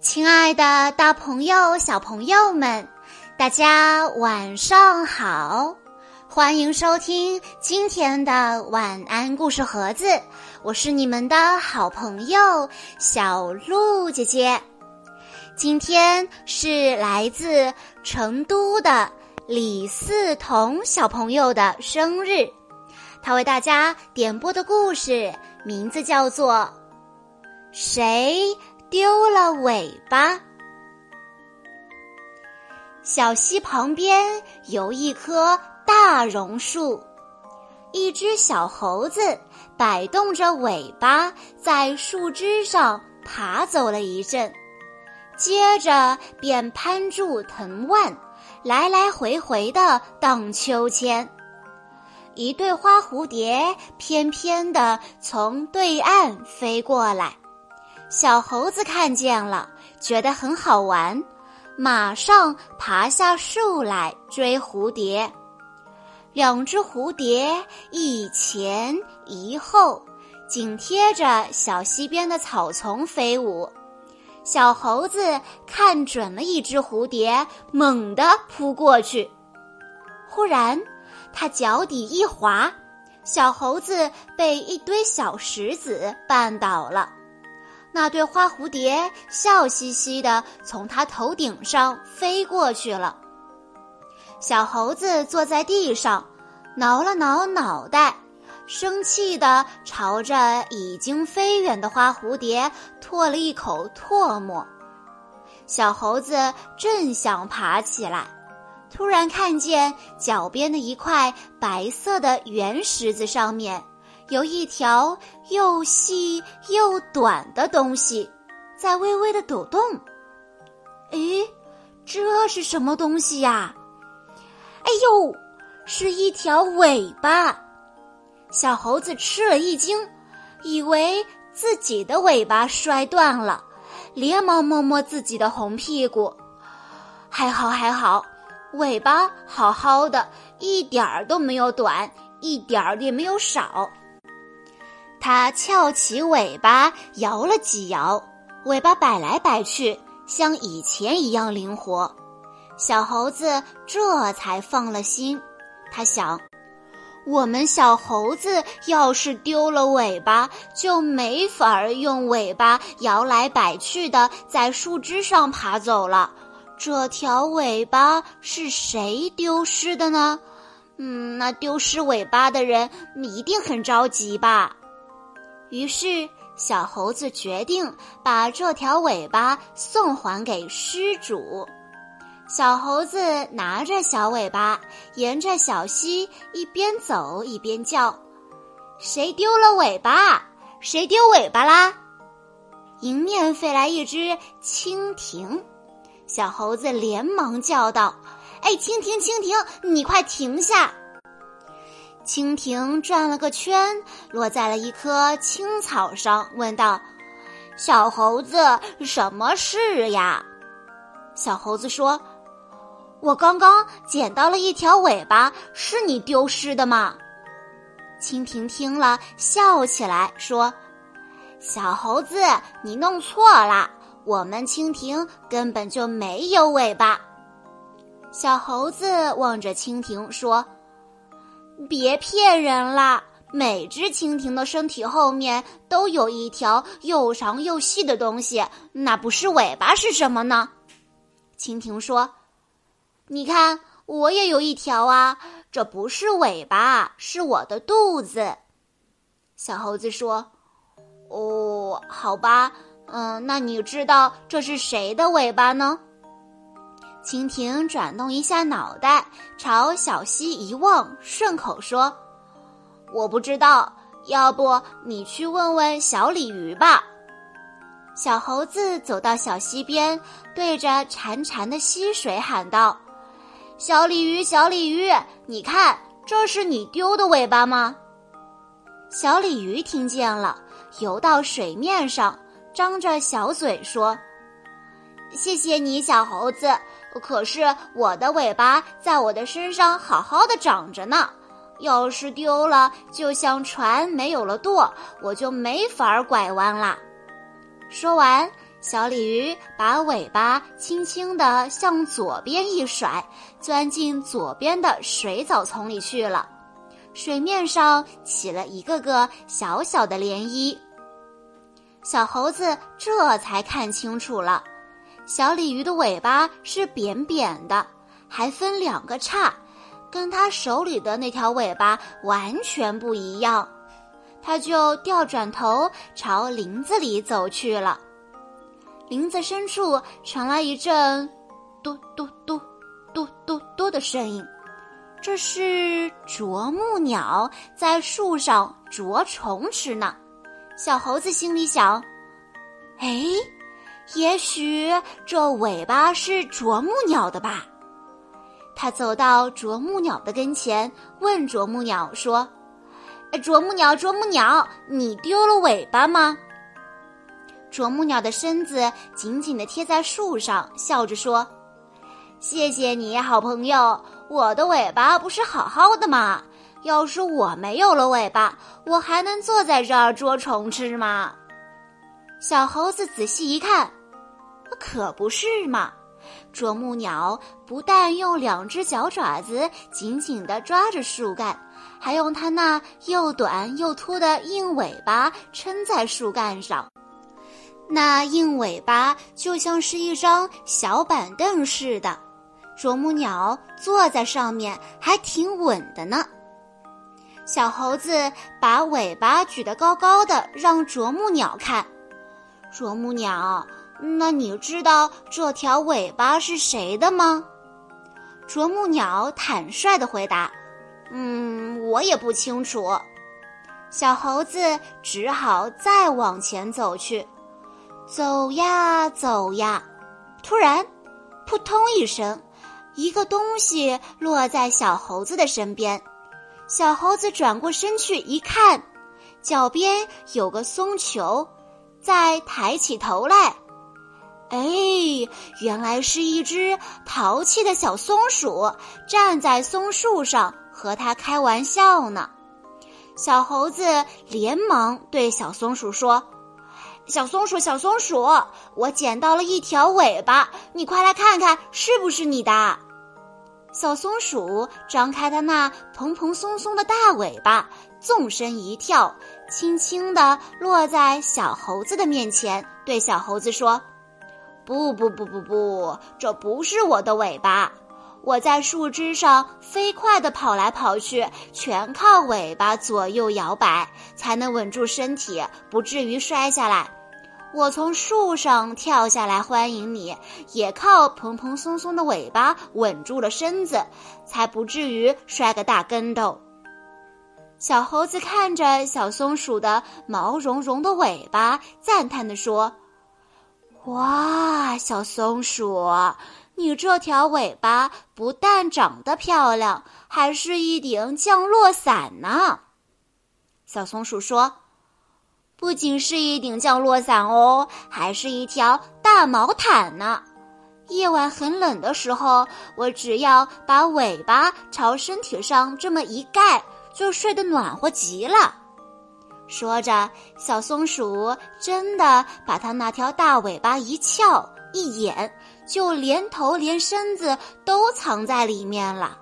亲爱的，大朋友、小朋友们，大家晚上好！欢迎收听今天的晚安故事盒子，我是你们的好朋友小鹿姐姐。今天是来自成都的李四彤小朋友的生日，他为大家点播的故事名字叫做《谁》。丢了尾巴。小溪旁边有一棵大榕树，一只小猴子摆动着尾巴在树枝上爬走了一阵，接着便攀住藤蔓，来来回回的荡秋千。一对花蝴蝶翩翩的从对岸飞过来。小猴子看见了，觉得很好玩，马上爬下树来追蝴蝶。两只蝴蝶一前一后，紧贴着小溪边的草丛飞舞。小猴子看准了一只蝴蝶，猛地扑过去。忽然，它脚底一滑，小猴子被一堆小石子绊倒了。那对花蝴蝶笑嘻嘻的从他头顶上飞过去了。小猴子坐在地上，挠了挠脑袋，生气的朝着已经飞远的花蝴蝶唾了一口唾沫。小猴子正想爬起来，突然看见脚边的一块白色的圆石子上面。有一条又细又短的东西，在微微的抖动。咦，这是什么东西呀？哎呦，是一条尾巴！小猴子吃了一惊，以为自己的尾巴摔断了，连忙摸摸自己的红屁股。还好还好，尾巴好好的，一点儿都没有短，一点儿也没有少。它翘起尾巴，摇了几摇，尾巴摆来摆去，像以前一样灵活。小猴子这才放了心。他想，我们小猴子要是丢了尾巴，就没法儿用尾巴摇来摆去的在树枝上爬走了。这条尾巴是谁丢失的呢？嗯，那丢失尾巴的人一定很着急吧。于是，小猴子决定把这条尾巴送还给失主。小猴子拿着小尾巴，沿着小溪一边走一边叫：“谁丢了尾巴？谁丢尾巴啦？”迎面飞来一只蜻蜓，小猴子连忙叫道：“哎，蜻蜓，蜻蜓，你快停下！”蜻蜓转了个圈，落在了一棵青草上，问道：“小猴子，什么事呀？”小猴子说：“我刚刚捡到了一条尾巴，是你丢失的吗？”蜻蜓听了，笑起来说：“小猴子，你弄错了，我们蜻蜓根本就没有尾巴。”小猴子望着蜻蜓说。别骗人啦！每只蜻蜓的身体后面都有一条又长又细的东西，那不是尾巴是什么呢？蜻蜓说：“你看，我也有一条啊，这不是尾巴，是我的肚子。”小猴子说：“哦，好吧，嗯，那你知道这是谁的尾巴呢？”蜻蜓转动一下脑袋，朝小溪一望，顺口说：“我不知道，要不你去问问小鲤鱼吧。”小猴子走到小溪边，对着潺潺的溪水喊道：“小鲤鱼，小鲤鱼，你看，这是你丢的尾巴吗？”小鲤鱼听见了，游到水面上，张着小嘴说：“谢谢你，小猴子。”可是我的尾巴在我的身上好好的长着呢，要是丢了，就像船没有了舵，我就没法拐弯啦。说完，小鲤鱼把尾巴轻轻地向左边一甩，钻进左边的水藻丛里去了。水面上起了一个个小小的涟漪。小猴子这才看清楚了，小鲤鱼的尾巴是扁扁的，还分两个叉，跟它手里的那条尾巴完全不一样。它就掉转头朝林子里走去了。林子深处传来一阵“嘟嘟嘟，嘟嘟嘟”的声音，这是啄木鸟在树上啄虫吃呢。小猴子心里想：“哎，也许这尾巴是啄木鸟的吧？”他走到啄木鸟的跟前，问啄木鸟说：“啄木鸟，啄木鸟，你丢了尾巴吗？”啄木鸟的身子紧紧地贴在树上，笑着说：“谢谢你好朋友，我的尾巴不是好好的吗？要是我没有了尾巴，我还能坐在这儿捉虫吃吗？”小猴子仔细一看，可不是嘛！啄木鸟不但用两只脚爪子紧紧地抓着树干，还用它那又短又粗的硬尾巴撑在树干上。那硬尾巴就像是一张小板凳似的，啄木鸟坐在上面还挺稳的呢。小猴子把尾巴举得高高的，让啄木鸟看。啄木鸟，那你知道这条尾巴是谁的吗？啄木鸟坦率地回答：“嗯，我也不清楚。”小猴子只好再往前走去。走呀走呀，突然，扑通一声，一个东西落在小猴子的身边。小猴子转过身去一看，脚边有个松球，再抬起头来。哎，原来是一只淘气的小松鼠站在松树上和它开玩笑呢。小猴子连忙对小松鼠说。小松鼠，小松鼠，我捡到了一条尾巴，你快来看看是不是你的？小松鼠张开它那蓬蓬松松的大尾巴，纵身一跳，轻轻地落在小猴子的面前，对小猴子说：“不不不不不，这不是我的尾巴，我在树枝上飞快地跑来跑去，全靠尾巴左右摇摆，才能稳住身体，不至于摔下来。”我从树上跳下来欢迎你，也靠蓬蓬松松的尾巴稳住了身子，才不至于摔个大跟头。小猴子看着小松鼠的毛茸茸的尾巴，赞叹地说：“哇，小松鼠，你这条尾巴不但长得漂亮，还是一顶降落伞呢。”小松鼠说。不仅是一顶降落伞哦，还是一条大毛毯呢。夜晚很冷的时候，我只要把尾巴朝身体上这么一盖，就睡得暖和极了。说着，小松鼠真的把它那条大尾巴一翘，一掩，就连头连身子都藏在里面了。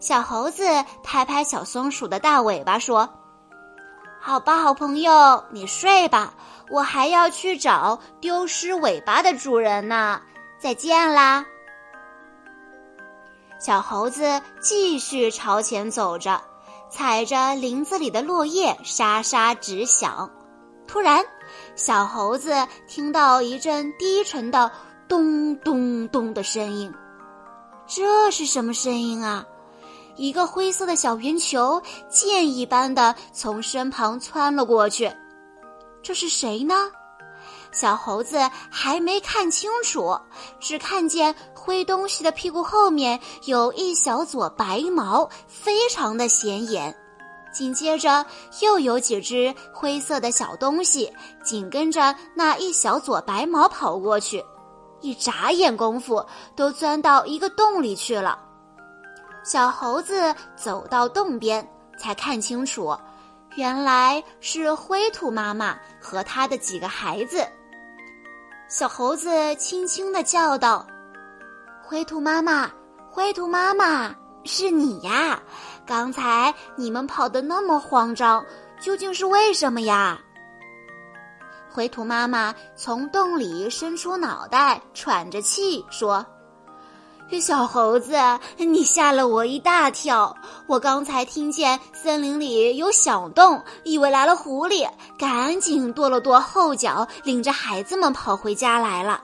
小猴子拍拍小松鼠的大尾巴说。好吧，好朋友，你睡吧，我还要去找丢失尾巴的主人呢。再见啦！小猴子继续朝前走着，踩着林子里的落叶沙沙直响。突然，小猴子听到一阵低沉的咚咚咚的声音，这是什么声音啊？一个灰色的小圆球箭一般的从身旁窜了过去，这是谁呢？小猴子还没看清楚，只看见灰东西的屁股后面有一小撮白毛，非常的显眼。紧接着又有几只灰色的小东西紧跟着那一小撮白毛跑过去，一眨眼功夫都钻到一个洞里去了。小猴子走到洞边，才看清楚，原来是灰兔妈妈和她的几个孩子。小猴子轻轻的叫道：“灰兔妈妈，灰兔妈妈，是你呀！刚才你们跑得那么慌张，究竟是为什么呀？”灰兔妈妈从洞里伸出脑袋，喘着气说。小猴子，你吓了我一大跳！我刚才听见森林里有响动，以为来了狐狸，赶紧跺了跺后脚，领着孩子们跑回家来了。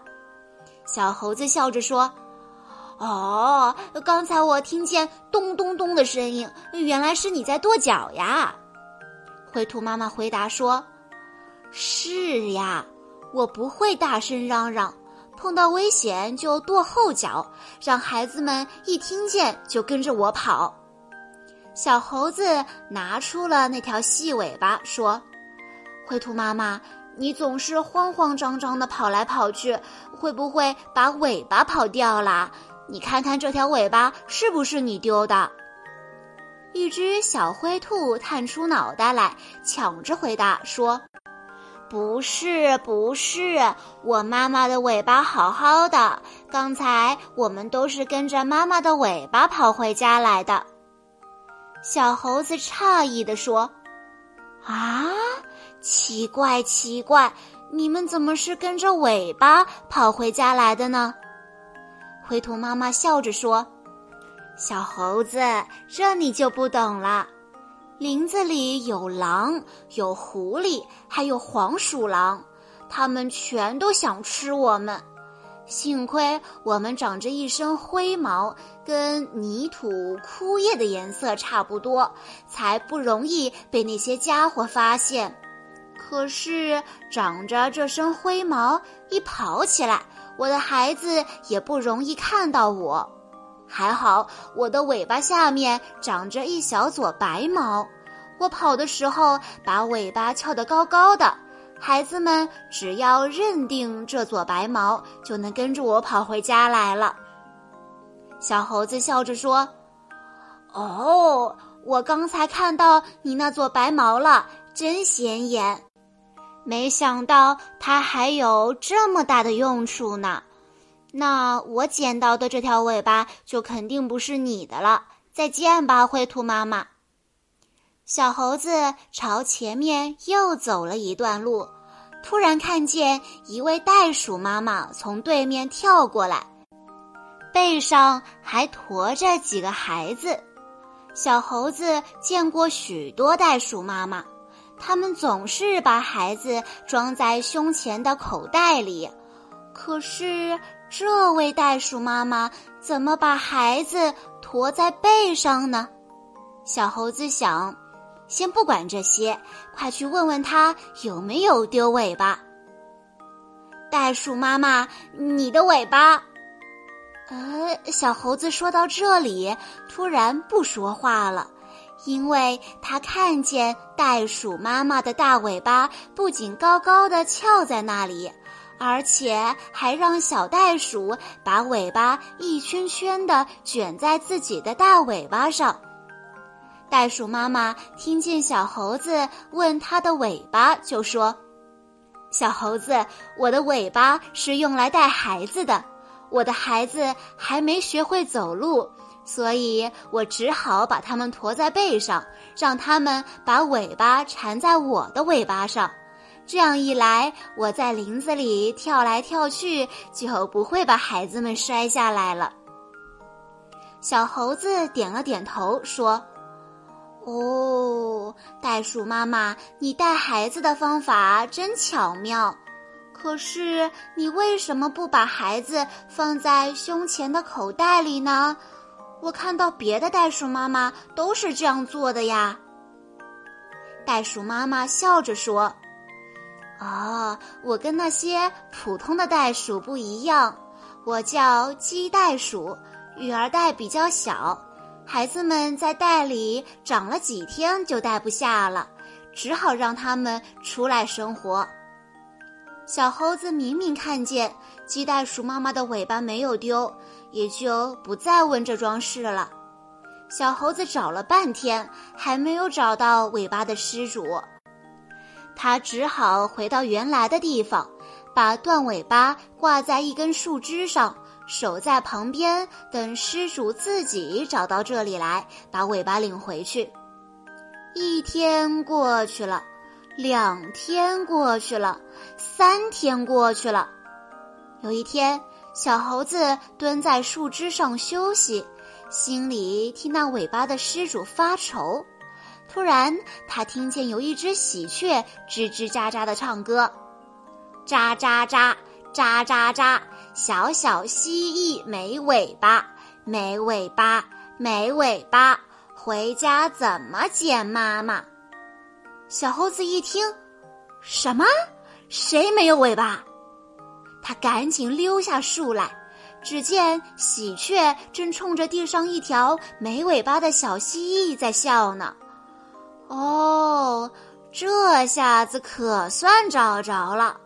小猴子笑着说：“哦，刚才我听见咚咚咚的声音，原来是你在跺脚呀。”灰兔妈妈回答说：“是呀，我不会大声嚷嚷。”碰到危险就跺后脚，让孩子们一听见就跟着我跑。小猴子拿出了那条细尾巴，说：“灰兔妈妈，你总是慌慌张张的跑来跑去，会不会把尾巴跑掉了？你看看这条尾巴是不是你丢的？”一只小灰兔探出脑袋来，抢着回答说。不是不是，我妈妈的尾巴好好的。刚才我们都是跟着妈妈的尾巴跑回家来的。小猴子诧异地说：“啊，奇怪奇怪，你们怎么是跟着尾巴跑回家来的呢？”灰兔妈妈笑着说：“小猴子，这你就不懂了。”林子里有狼，有狐狸，还有黄鼠狼，它们全都想吃我们。幸亏我们长着一身灰毛，跟泥土、枯叶的颜色差不多，才不容易被那些家伙发现。可是长着这身灰毛，一跑起来，我的孩子也不容易看到我。还好，我的尾巴下面长着一小撮白毛，我跑的时候把尾巴翘得高高的，孩子们只要认定这撮白毛，就能跟着我跑回家来了。小猴子笑着说：“哦，我刚才看到你那撮白毛了，真显眼，没想到它还有这么大的用处呢。”那我捡到的这条尾巴就肯定不是你的了。再见吧，灰兔妈妈。小猴子朝前面又走了一段路，突然看见一位袋鼠妈妈从对面跳过来，背上还驮着几个孩子。小猴子见过许多袋鼠妈妈，他们总是把孩子装在胸前的口袋里，可是。这位袋鼠妈妈怎么把孩子驮在背上呢？小猴子想，先不管这些，快去问问他有没有丢尾巴。袋鼠妈妈，你的尾巴……呃，小猴子说到这里，突然不说话了，因为他看见袋鼠妈妈的大尾巴不仅高高的翘在那里。而且还让小袋鼠把尾巴一圈圈的卷在自己的大尾巴上。袋鼠妈妈听见小猴子问它的尾巴，就说：“小猴子，我的尾巴是用来带孩子的，我的孩子还没学会走路，所以我只好把它们驮在背上，让它们把尾巴缠在我的尾巴上。”这样一来，我在林子里跳来跳去，就不会把孩子们摔下来了。小猴子点了点头，说：“哦，袋鼠妈妈，你带孩子的方法真巧妙。可是，你为什么不把孩子放在胸前的口袋里呢？我看到别的袋鼠妈妈都是这样做的呀。”袋鼠妈妈笑着说。哦，我跟那些普通的袋鼠不一样，我叫鸡袋鼠，育儿袋比较小，孩子们在袋里长了几天就带不下了，只好让他们出来生活。小猴子明明看见鸡袋鼠妈妈的尾巴没有丢，也就不再问这桩事了。小猴子找了半天，还没有找到尾巴的失主。他只好回到原来的地方，把断尾巴挂在一根树枝上，守在旁边，等失主自己找到这里来，把尾巴领回去。一天过去了，两天过去了，三天过去了。有一天，小猴子蹲在树枝上休息，心里替那尾巴的失主发愁。突然，他听见有一只喜鹊吱吱喳喳的唱歌：“喳喳喳，喳喳喳，小小蜥蜴没尾巴，没尾巴，没尾巴，回家怎么见妈妈？”小猴子一听，什么？谁没有尾巴？他赶紧溜下树来，只见喜鹊正冲着地上一条没尾巴的小蜥蜴在笑呢。哦，这下子可算找着了，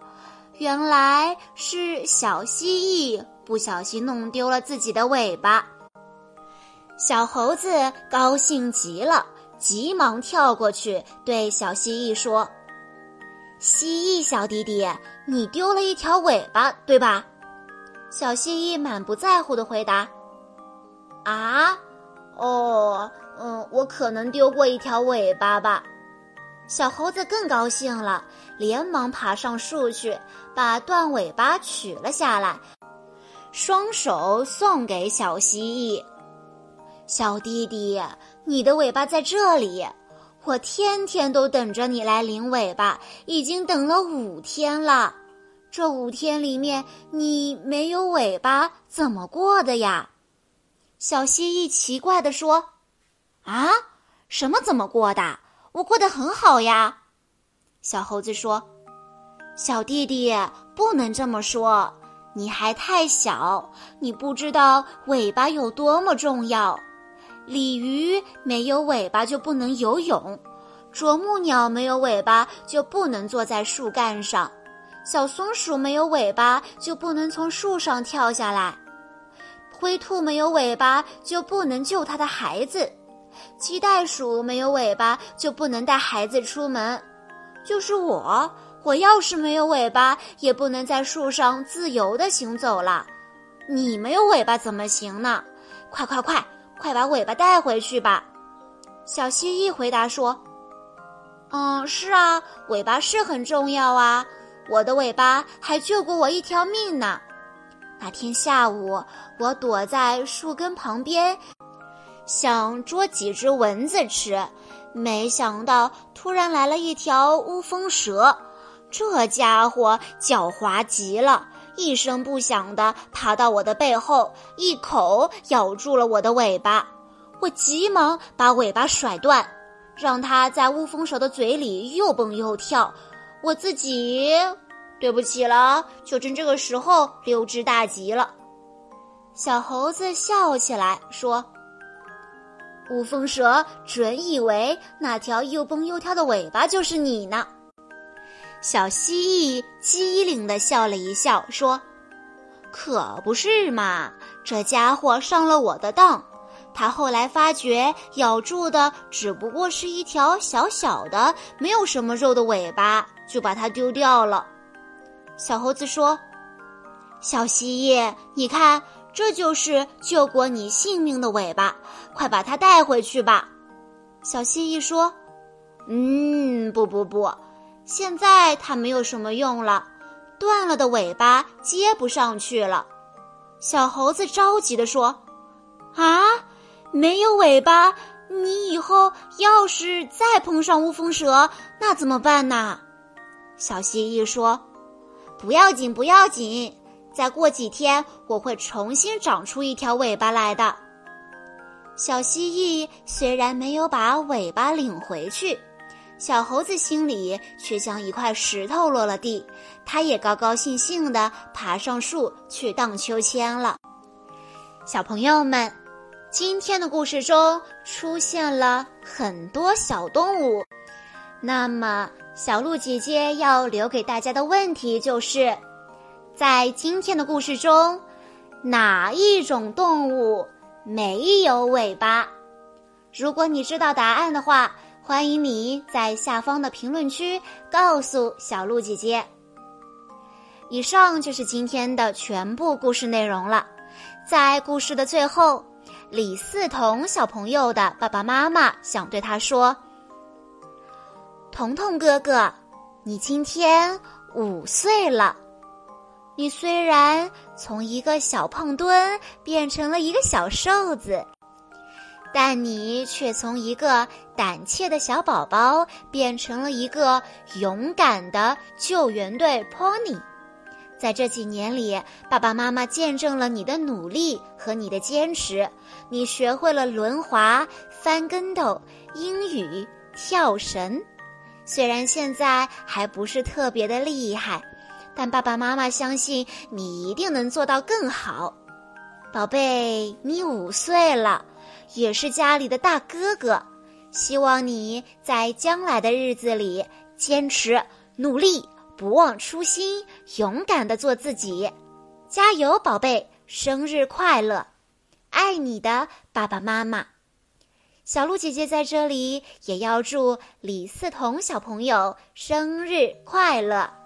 原来是小蜥蜴不小心弄丢了自己的尾巴。小猴子高兴极了，急忙跳过去对小蜥蜴说：“蜥蜴小弟弟，你丢了一条尾巴，对吧？”小蜥蜴满不在乎的回答：“啊，哦。”嗯，我可能丢过一条尾巴吧。小猴子更高兴了，连忙爬上树去，把断尾巴取了下来，双手送给小蜥蜴。小弟弟，你的尾巴在这里，我天天都等着你来领尾巴，已经等了五天了。这五天里面，你没有尾巴，怎么过的呀？小蜥蜴奇怪地说。啊，什么怎么过的？我过得很好呀。小猴子说：“小弟弟不能这么说，你还太小，你不知道尾巴有多么重要。鲤鱼没有尾巴就不能游泳，啄木鸟没有尾巴就不能坐在树干上，小松鼠没有尾巴就不能从树上跳下来，灰兔没有尾巴就不能救它的孩子。”鸡袋鼠没有尾巴就不能带孩子出门，就是我，我要是没有尾巴，也不能在树上自由的行走了。你没有尾巴怎么行呢？快快快，快把尾巴带回去吧！小蜥蜴回答说：“嗯，是啊，尾巴是很重要啊，我的尾巴还救过我一条命呢。那天下午，我躲在树根旁边。”想捉几只蚊子吃，没想到突然来了一条乌风蛇。这家伙狡猾极了，一声不响地爬到我的背后，一口咬住了我的尾巴。我急忙把尾巴甩断，让它在乌风蛇的嘴里又蹦又跳。我自己，对不起了，就趁这个时候溜之大吉了。小猴子笑起来说。乌风蛇准以为那条又蹦又跳的尾巴就是你呢。小蜥蜴机灵地笑了一笑，说：“可不是嘛，这家伙上了我的当。他后来发觉咬住的只不过是一条小小的、没有什么肉的尾巴，就把它丢掉了。”小猴子说：“小蜥蜴，你看。”这就是救过你性命的尾巴，快把它带回去吧。小蜥蜴说：“嗯，不不不，现在它没有什么用了，断了的尾巴接不上去了。”小猴子着急地说：“啊，没有尾巴，你以后要是再碰上乌风蛇，那怎么办呢？”小蜥蜴说：“不要紧，不要紧。”再过几天，我会重新长出一条尾巴来的。小蜥蜴虽然没有把尾巴领回去，小猴子心里却像一块石头落了地。它也高高兴兴地爬上树去荡秋千了。小朋友们，今天的故事中出现了很多小动物，那么小鹿姐姐要留给大家的问题就是。在今天的故事中，哪一种动物没有尾巴？如果你知道答案的话，欢迎你在下方的评论区告诉小鹿姐姐。以上就是今天的全部故事内容了。在故事的最后，李四彤小朋友的爸爸妈妈想对他说：“彤彤哥哥，你今天五岁了。你虽然从一个小胖墩变成了一个小瘦子。”但你却从一个胆怯的小宝宝变成了一个勇敢的救援队 pony，在这几年里，爸爸妈妈见证了你的努力和你的坚持。你学会了轮滑、翻跟斗、英语、跳绳。虽然现在还不是特别的厉害，但爸爸妈妈相信你一定能做到更好。宝贝，你五岁了。也是家里的大哥哥，希望你在将来的日子里坚持努力，不忘初心，勇敢的做自己，加油，宝贝！生日快乐，爱你的爸爸妈妈。小鹿姐姐在这里也要祝李四彤小朋友生日快乐。